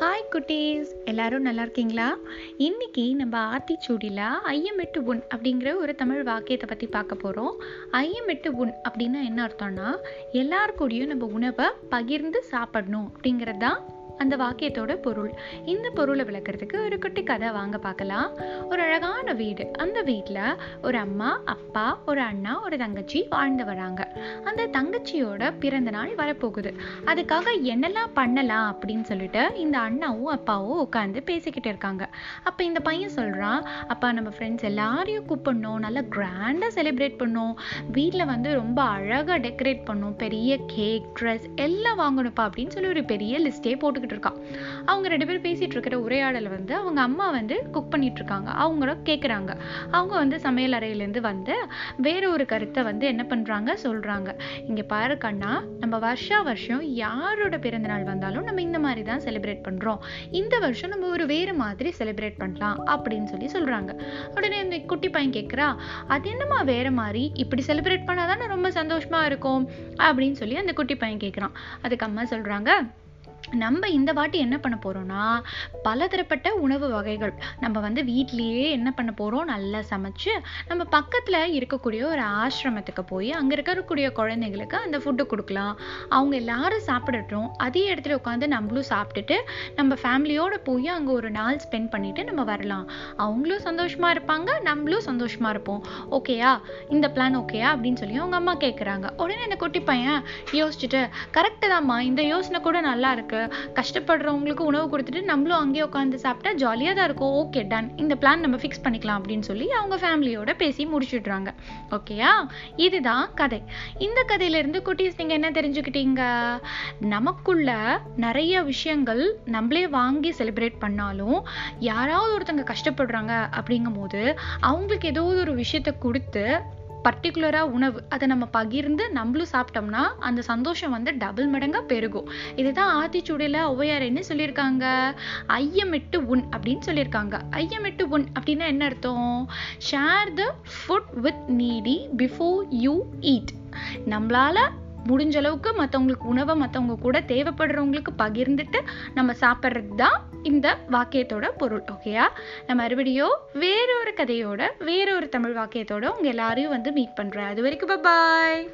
Hi குட்டீஸ். எல்லாரும் நல்லா இருக்கீங்களா? இன்னைக்கு நம்ம ஆத்திச்சூடியில் ஐயமெட்டு உன் அப்படிங்கிற ஒரு தமிழ் வாக்கியத்தை பற்றி பார்க்க போகிறோம் ஐயமெட்டு உன் அப்படின்னா என்ன அர்த்தம்னா எல்லார் கூடயும் நம்ம உணவை பகிர்ந்து சாப்பிடணும் அப்படிங்கிறது தான் அந்த வாக்கியத்தோட பொருள். இந்த பொருளை விளக்குறதுக்கு ஒரு குட்டி கதை வாங்க பார்க்கலாம். ஒரு அழகான வீடு. அந்த வீட்டில் ஒரு அம்மா அப்பா ஒரு அண்ணா ஒரு தங்கச்சி வாழ்ந்து வராங்க. அந்த தங்கச்சியோட பிறந்த நாள் வரப்போகுது. அதுக்காக என்னெல்லாம் பண்ணலாம் அப்படின்னு சொல்லிட்டு இந்த அண்ணாவும் அப்பாவும் உட்காந்து பேசிக்கிட்டு இருக்காங்க. அப்போ இந்த பையன் சொல்கிறான் அப்பா நம்ம ஃப்ரெண்ட்ஸ் எல்லாரையும் கூப்பிடணும். நல்லா கிராண்டாக செலிப்ரேட் பண்ணோம் வீட்டில் வந்து ரொம்ப அழகாக டெக்கரேட் பண்ணோம் பெரிய கேக் ட்ரெஸ் எல்லாம் வாங்கணும்ப்பா அப்படின்னு சொல்லி ஒரு பெரிய லிஸ்ட்டே போட்டுக்கிட்டு இருக்கான் அவங்க ரெண்டு பேரும் பேசிட்டு இருக்கிற உரையாடலை வந்து அவங்க அம்மா வந்து குக் பண்ணிட்டு இருக்காங்க அவங்களும் கேட்குறாங்க அவங்க வந்து சமையல் அறையிலேருந்து வந்து வேற ஒரு கருத்தை வந்து என்ன பண்ணுறாங்க சொல்கிறாங்க இங்கே பாரு கண்ணா நம்ம வருஷா வருஷம் யாரோட பிறந்தநாள் வந்தாலும் நம்ம இந்த மாதிரி தான் செலிப்ரேட் பண்ணுறோம் இந்த வருஷம் நம்ம ஒரு வேறு மாதிரி செலிப்ரேட் பண்ணலாம் அப்படின்னு சொல்லி சொல்கிறாங்க உடனே இந்த குட்டி பையன் கேட்குறா அது என்னம்மா வேற மாதிரி? இப்படி செலிப்ரேட் பண்ணாதானே ரொம்ப சந்தோஷமா இருக்கும்? அப்படின்னு சொல்லி அந்த குட்டி பையன் கேட்குறான் அதுக்கு அம்மா சொல்கிறாங்க நம்ம இந்த வாட்டி என்ன பண்ண போகிறோம்னா பலதரப்பட்ட உணவு வகைகள். நம்ம வந்து வீட்லேயே என்ன பண்ண போகிறோம் நல்லா சமைச்சு நம்ம பக்கத்தில் இருக்கக்கூடிய ஒரு ஆசிரமத்துக்கு போய் அங்கே இருக்கக்கூடிய குழந்தைங்களுக்கு அந்த ஃபுட்டு கொடுக்கலாம். அவங்க எல்லாரும் சாப்பிடட்டும். அதே இடத்துல உட்காந்து நம்மளும் சாப்பிட்டுட்டு நம்ம ஃபேமிலியோட போய் அங்கே ஒரு நாள் ஸ்பெண்ட் பண்ணிட்டு நம்ம வரலாம். அவங்களும் சந்தோஷமா இருப்பாங்க நம்மளும் சந்தோஷமா இருப்போம். ஓகேயா இந்த பிளான் ஓகேயா அப்படின்னு சொல்லி அவங்க அம்மா கேட்குறாங்க உடனே அந்த குட்டி பையன் யோசிச்சுட்டு கரெக்டு தான்மா இந்த யோசனை கூட நல்லா இருக்கு. கஷ்டப்படுறவங்களுக்கு உணவு கொடுத்துட்டு நம்மளும் அங்கேயே உட்காந்து சாப்பிட்டா ஜாலியாக தான் இருக்கும். ஓகே டன் இந்த பிளான் நம்ம ஃபிக்ஸ் பண்ணிக்கலாம் அப்படின்னு சொல்லி அவங்க ஃபேமிலியோட பேசி முடிச்சுடுறாங்க. ஓகேயா இதுதான் கதை. இந்த கதையிலேருந்து குட்டீஸ் நீங்கள் என்ன தெரிஞ்சுக்கிட்டீங்க? நமக்குள்ள நிறைய விஷயங்கள் நம்மளே வாங்கி செலிப்ரேட் பண்ணாலும் யாராவது ஒருத்தங்க கஷ்டப்படுறாங்க அப்படிங்கும் போது அவங்களுக்கு ஏதோ ஒரு விஷயத்த கொடுத்து பர்டிகுலராக உணவு அதை நம்ம பகிர்ந்து நம்மளும் சாப்பிட்டோம்னா அந்த சந்தோஷம் வந்து டபுள் மடங்காக பெருகும். இதுதான் ஆத்திச்சூடியில் ஒவ்வையார் என்ன சொல்லியிருக்காங்க? ஐயமிட்டு உன் அப்படின்னு சொல்லியிருக்காங்க. ஐயமிட்டு உன் அப்படின்னா என்ன அர்த்தம்? Share the food with needy before you eat நம்மளால முடிஞ்ச அளவுக்கு மற்றவங்களுக்கு உணவை மற்றவங்க கூட தேவைப்படுறவங்களுக்கு பகிர்ந்துட்டு நம்ம சாப்பிட்றது தான் இந்த வாக்கியத்தோட பொருள் ஓகேயா நான் மறுபடியும் வேறொரு கதையோட வேறொரு தமிழ் வாக்கியத்தோட உங்க எல்லாரையும் வந்து மீட் பண்றேன். அது வரைக்கும் பாய்